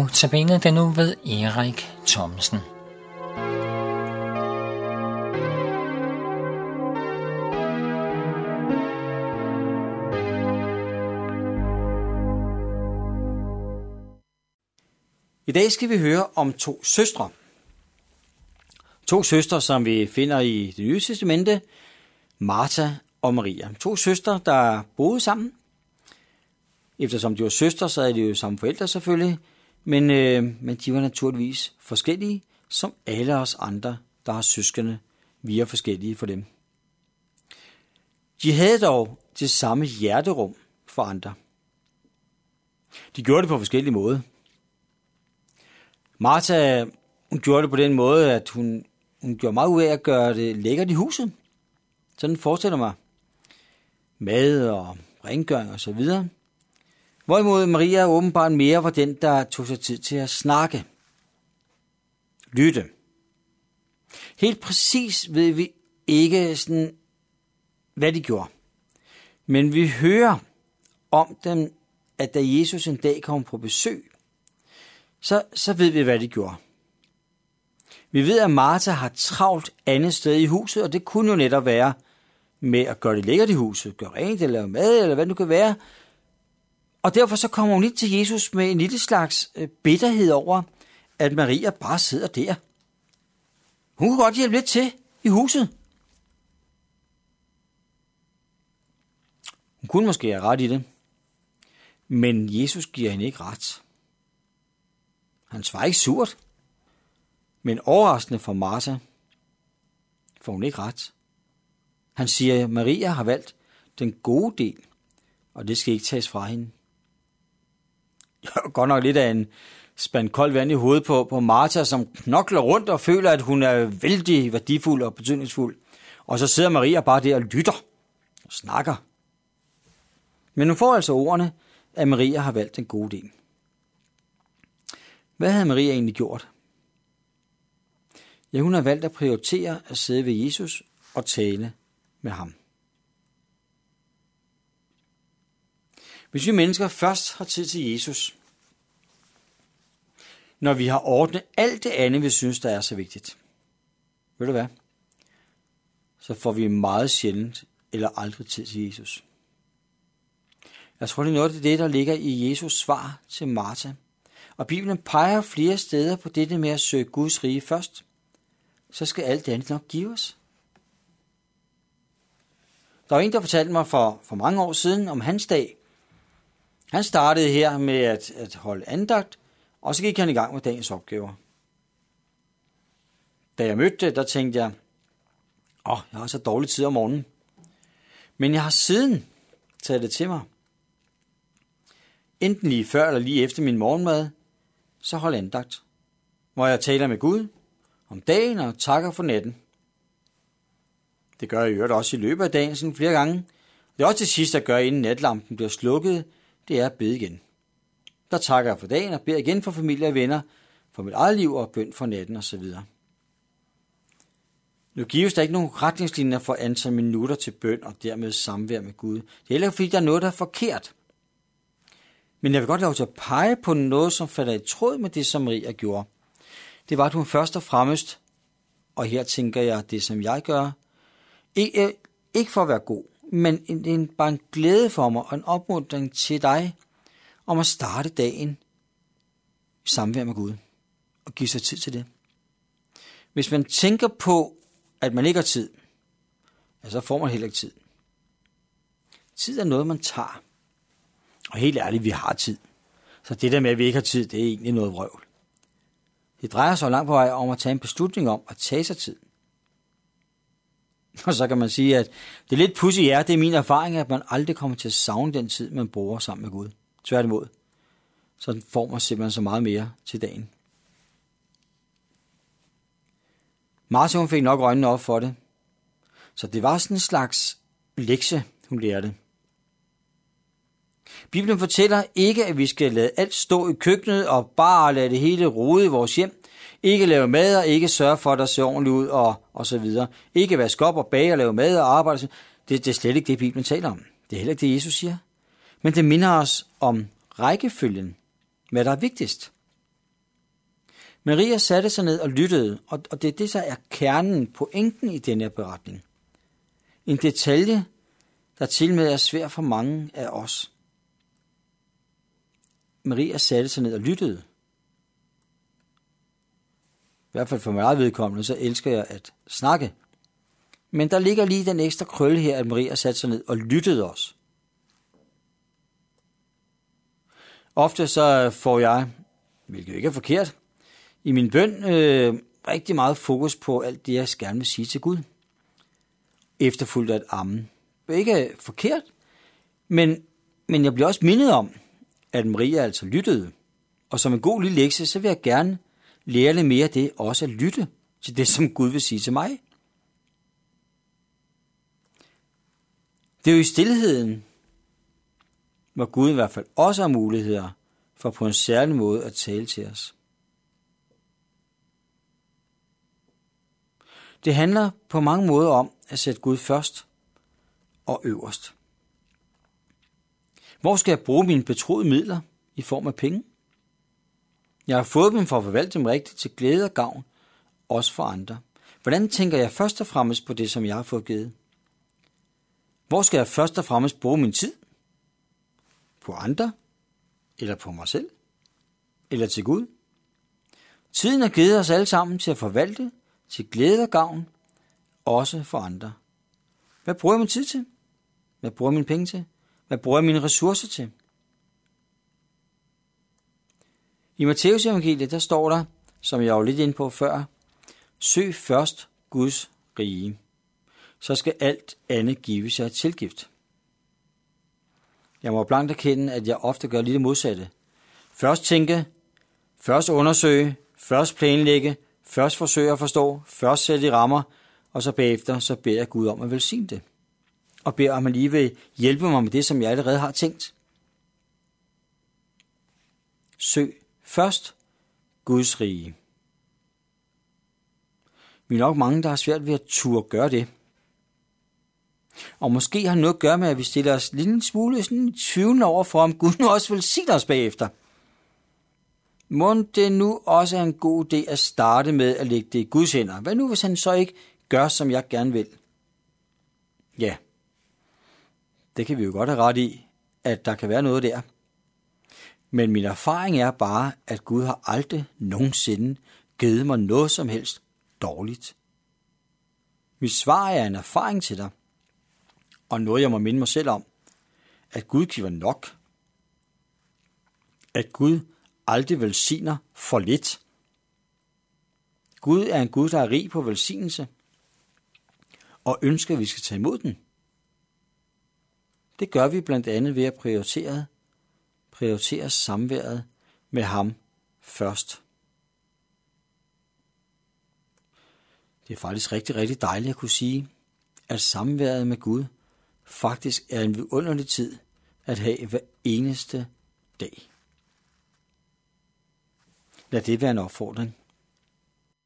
notabene den nu ved Erik Thomsen. I dag skal vi høre om to søstre. To søstre, som vi finder i det nye testamente, Martha og Maria. To søstre, der boede sammen. Eftersom de var søstre, så er de jo samme forældre selvfølgelig, men, øh, men de var naturligvis forskellige, som alle os andre, der har søskende. Vi er forskellige for dem. De havde dog det samme hjerterum for andre. De gjorde det på forskellige måder. Martha, hun gjorde det på den måde, at hun, hun gjorde meget ud af at gøre det lækkert i huset. Sådan forestiller mig. Mad og rengøring og så videre. Hvorimod Maria åbenbart mere var den, der tog sig tid til at snakke. Lytte. Helt præcis ved vi ikke sådan, hvad de gjorde. Men vi hører om dem, at da Jesus en dag kom på besøg, så, så ved vi, hvad de gjorde. Vi ved, at Martha har travlt andet sted i huset, og det kunne jo netop være med at gøre det lækkert i huset, gøre rent eller mad, eller hvad det nu kan være. Og derfor så kommer hun ind til Jesus med en lille slags øh, bitterhed over, at Maria bare sidder der. Hun kunne godt hjælpe lidt til i huset. Hun kunne måske have ret i det, men Jesus giver hende ikke ret. Han svarer ikke surt, men overraskende for Martha får hun ikke ret. Han siger, at Maria har valgt den gode del, og det skal ikke tages fra hende. Godt nok lidt af en spand koldt vand i hovedet på, på Martha, som knokler rundt og føler, at hun er vældig værdifuld og betydningsfuld. Og så sidder Maria bare der og lytter og snakker. Men hun får altså ordene, at Maria har valgt den gode del. Hvad havde Maria egentlig gjort? Ja, hun har valgt at prioritere at sidde ved Jesus og tale med ham. Hvis vi mennesker først har tid til Jesus, når vi har ordnet alt det andet, vi synes, der er så vigtigt, ved du hvad? Så får vi meget sjældent eller aldrig tid til Jesus. Jeg tror, det er noget af det, der ligger i Jesus svar til Martha. Og Bibelen peger flere steder på dette med at søge Guds rige først. Så skal alt det andet nok gives. Der var en, der fortalte mig for, for mange år siden om hans dag. Han startede her med at, at holde andagt, og så gik han i gang med dagens opgaver. Da jeg mødte der tænkte jeg, åh, oh, jeg har så dårlig tid om morgenen. Men jeg har siden taget det til mig. Enten lige før eller lige efter min morgenmad, så hold andagt, hvor jeg taler med Gud om dagen og takker for natten. Det gør jeg i øvrigt også i løbet af dagen sådan flere gange. Det er også til sidst at gøre, inden natlampen bliver slukket, det er at bede igen. Der takker jeg for dagen og beder igen for familie og venner, for mit eget liv og bøn for natten osv. Nu gives der ikke nogen retningslinjer for antal minutter til bøn og dermed samvær med Gud. Det er heller fordi, der er noget, der er forkert. Men jeg vil godt lov til at pege på noget, som falder i tråd med det, som Maria gjorde. Det var, at hun først og fremmest, og her tænker jeg det, som jeg gør, ikke, ikke for at være god, men en, en, bare en glæde for mig og en opmuntring til dig om at starte dagen i samvær med Gud og give sig tid til det. Hvis man tænker på, at man ikke har tid, ja, så får man heller ikke tid. Tid er noget, man tager. Og helt ærligt, vi har tid. Så det der med, at vi ikke har tid, det er egentlig noget vrøvl. Det drejer sig langt på vej om at tage en beslutning om at tage sig tid. Og så kan man sige, at det er lidt pussy er, det er min erfaring, at man aldrig kommer til at savne den tid, man bruger sammen med Gud. Tværtimod. Så får man simpelthen så meget mere til dagen. Martha hun fik nok øjnene op for det. Så det var sådan en slags lektie, hun lærte. Bibelen fortæller ikke, at vi skal lade alt stå i køkkenet og bare lade det hele rode i vores hjem. Ikke lave mad og ikke sørge for, at der ser ordentligt ud og, og så videre. Ikke vaske op og bage og lave mad og arbejde. Det, det er slet ikke det, Bibelen taler om. Det er heller ikke det, Jesus siger. Men det minder os om rækkefølgen, hvad der er vigtigst. Maria satte sig ned og lyttede, og og det er det, der er kernen, pointen i denne her beretning. En detalje, der til med er svær for mange af os. Maria satte sig ned og lyttede. I hvert fald for mig vedkommende, så elsker jeg at snakke. Men der ligger lige den ekstra krølle her, at Maria satte sig ned og lyttede os. Ofte så får jeg, hvilket ikke er forkert, i min bøn øh, rigtig meget fokus på alt det, jeg gerne vil sige til Gud. Efterfulgt af et ammen. Det er ikke forkert, men, men jeg bliver også mindet om, at Maria altså lyttede. Og som en god lille lektie, så vil jeg gerne lære lidt mere det, også at lytte til det, som Gud vil sige til mig. Det er jo i stillheden, hvor Gud i hvert fald også har muligheder for på en særlig måde at tale til os. Det handler på mange måder om at sætte Gud først og øverst. Hvor skal jeg bruge mine betroede midler i form af penge? Jeg har fået dem for at forvalte dem rigtigt til glæde og gavn, også for andre. Hvordan tænker jeg først og fremmest på det, som jeg har fået givet? Hvor skal jeg først og fremmest bruge min tid? På andre? Eller på mig selv? Eller til Gud? Tiden er givet os alle sammen til at forvalte, til glæde og gavn, også for andre. Hvad bruger jeg min tid til? Hvad bruger jeg mine penge til? Hvad bruger jeg mine ressourcer til? I Matteus evangeliet, der står der, som jeg var lidt inde på før, søg først Guds rige, så skal alt andet give sig tilgift. Jeg må blankt erkende, at jeg ofte gør lidt modsatte. Først tænke, først undersøge, først planlægge, først forsøge at forstå, først sætte i rammer, og så bagefter så beder jeg Gud om at velsigne det. Og beder om at lige vil hjælpe mig med det, som jeg allerede har tænkt. Søg først Guds rige. Vi er nok mange, der har svært ved at turde gøre det. Og måske har noget at gøre med, at vi stiller os lidt lille smule sådan tvivlende over for, om Gud nu også vil sige os bagefter. Må det nu også er en god idé at starte med at lægge det i Guds hænder? Hvad nu, hvis han så ikke gør, som jeg gerne vil? Ja, det kan vi jo godt have ret i, at der kan være noget der. Men min erfaring er bare, at Gud har aldrig nogensinde givet mig noget som helst dårligt. Mit svar er en erfaring til dig, og noget jeg må minde mig selv om, at Gud giver nok. At Gud aldrig velsigner for lidt. Gud er en Gud, der er rig på velsignelse, og ønsker, at vi skal tage imod den. Det gør vi blandt andet ved at prioritere, prioritere samværet med ham først. Det er faktisk rigtig, rigtig dejligt at kunne sige, at samværet med Gud faktisk er en vidunderlig tid at have hver eneste dag. Lad det være en opfordring